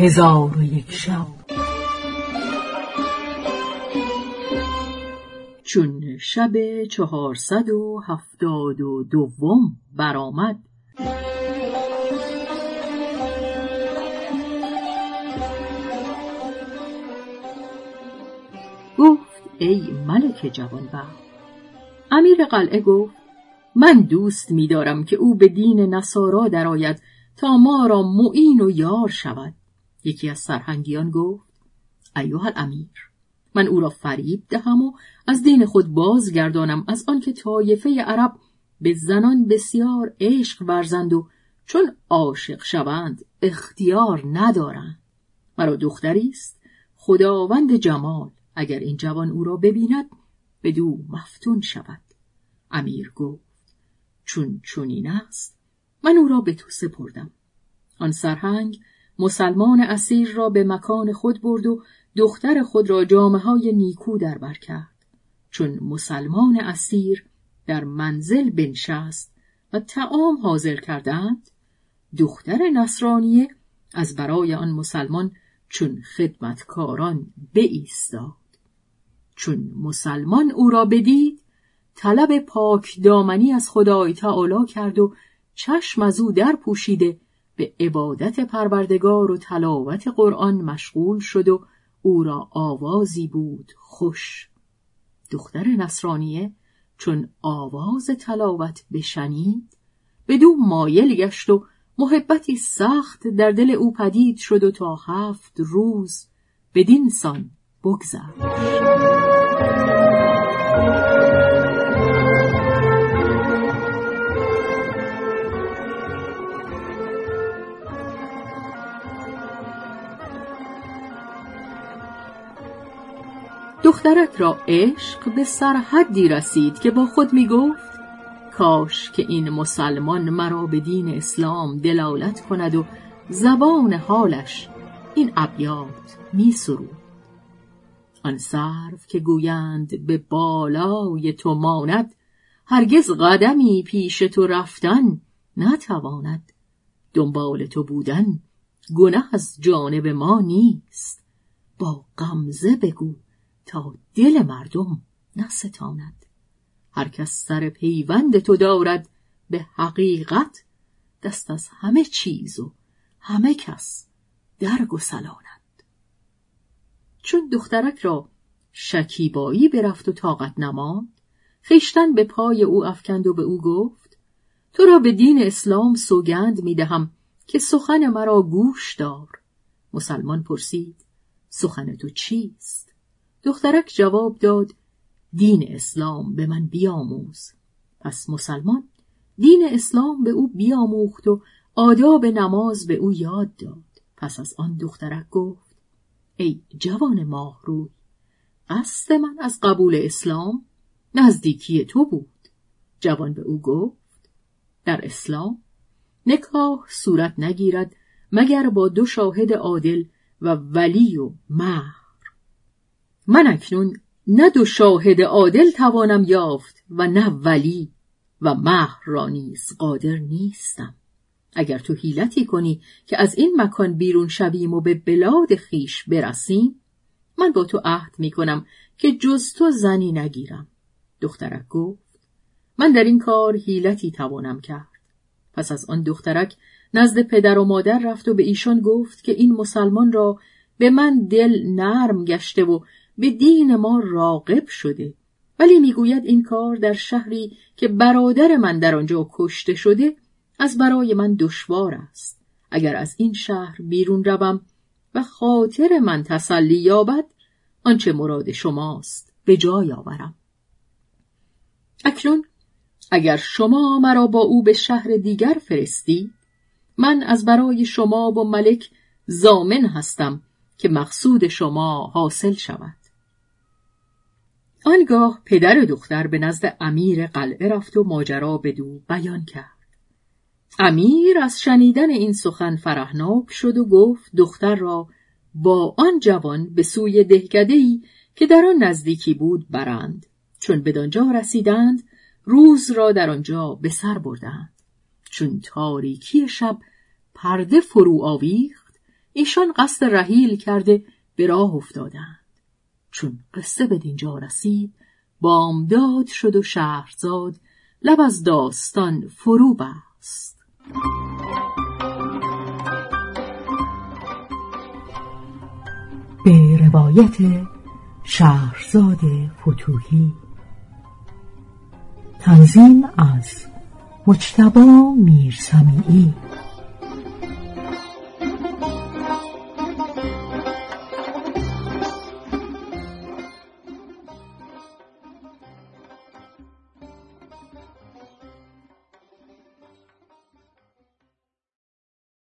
هزار و یک شب. چون شب چهارصد و هفتاد و دوم برآمد. گفت ای ملک جوانبخت امیر قلعه گفت من دوست می‌دارم که او به دین نصارا درآید تا ما را معین و یار شود. یکی از سرهنگیان گفت ایها الامیر من او را فریب دهم و از دین خود بازگردانم از آنکه طایفه عرب به زنان بسیار عشق ورزند و چون عاشق شوند اختیار ندارند. مرا دختری است خداوند جمال اگر این جوان او را ببیند بدو مفتون شود. امیر گفت چون چونین است من او را به تو سپردم. آن سرهنگ مسلمان اسیر را به مکان خود برد و دختر خود را جامعه های نیکو در بر کرد. چون مسلمان اسیر در منزل بنشست و تعام حاضر کردند دختر نصرانیه از برای آن مسلمان چون خدمتکاران بایستاد. چون مسلمان او را بدید طلب پاک دامنی از خدای تعالی کرد و چشم از او در پوشیده به عبادت پروردگار و تلاوت قرآن مشغول شد و او را آوازی بود خوش. دختر نصرانیه چون آواز تلاوت بشنید بدو مایل گشت و محبتی سخت در دل او پدید شد و تا هفت روز بدین سان بگذشت. دخترک را عشق به سرحدی رسید که با خود می گفت کاش که این مسلمان مرا به دین اسلام دلالت کند و زبان حالش این ابیات می سرود. آن که گویند به بالای تو ماند هرگز قدمی پیش تو رفتن نتواند. دنبال تو بودن گنه از جانب ما نیست. با غمزه بگو. تا دل مردم نستاند. هر کس سر پیوند تو دارد به حقیقت دست از همه چیز و همه کس درگسلاند چون دخترک را شکیبایی برفت و طاقت نماند خیشتن به پای او افکند و به او گفت تو را به دین اسلام سوگند می‌دهم که سخن مرا گوش دار. مسلمان پرسید سخن تو چیست؟ دخترک جواب داد دین اسلام به من بیاموز. پس مسلمان دین اسلام به او بیاموخت و آداب نماز به او یاد داد. پس از آن دخترک گفت ای جوان ماهروی قصد من از قبول اسلام نزدیکی تو بود. جوان به او گفت در اسلام نکاح صورت نگیرد مگر با دو شاهد عادل و ولی و مهر من اکنون نه دو شاهد عادل توانم یافت و نه ولی و مهر را نیز قادر نیستم. اگر تو حیلتی کنی که از این مکان بیرون شویم و به بلاد خیش برسیم من با تو عهد می کنم که جز تو زنی نگیرم. دخترک گفت من در این کار حیلتی توانم کرد. پس از آن دخترک نزد پدر و مادر رفت و به ایشان گفت که این مسلمان را به من دل نرم گشته و به دین ما راقب شده. ولی می‌گوید این کار در شهری که برادر من در آنجا کشته شده از برای من دشوار است. اگر از این شهر بیرون روم و خاطر من تسلی یابد آنچه مراد شماست به جای آورم. اکنون اگر شما مرا با او به شهر دیگر فرستی من از برای شما و ملک زامن هستم که مقصود شما حاصل شود. آنگاه پدر دختر به نزد امیر قلعه رفت و ماجرا به دو بیان کرد. امیر از شنیدن این سخن فرهناک شد و گفت دختر را با آن جوان به سوی دهکدهای که در آن نزدیکی بود برند. چون بدانجا رسیدند روز را در آنجا به سر بردند. چون تاریکی شب پرده فرو آویخت ایشان قصد رحیل کرده به راه افتادند. چون قصه به دینجا رسید بامداد شد و شهرزاد لب از داستان فرو بست. به روایت شهرزاد فتوهی تنظیم از مجتبا میرسمیعی.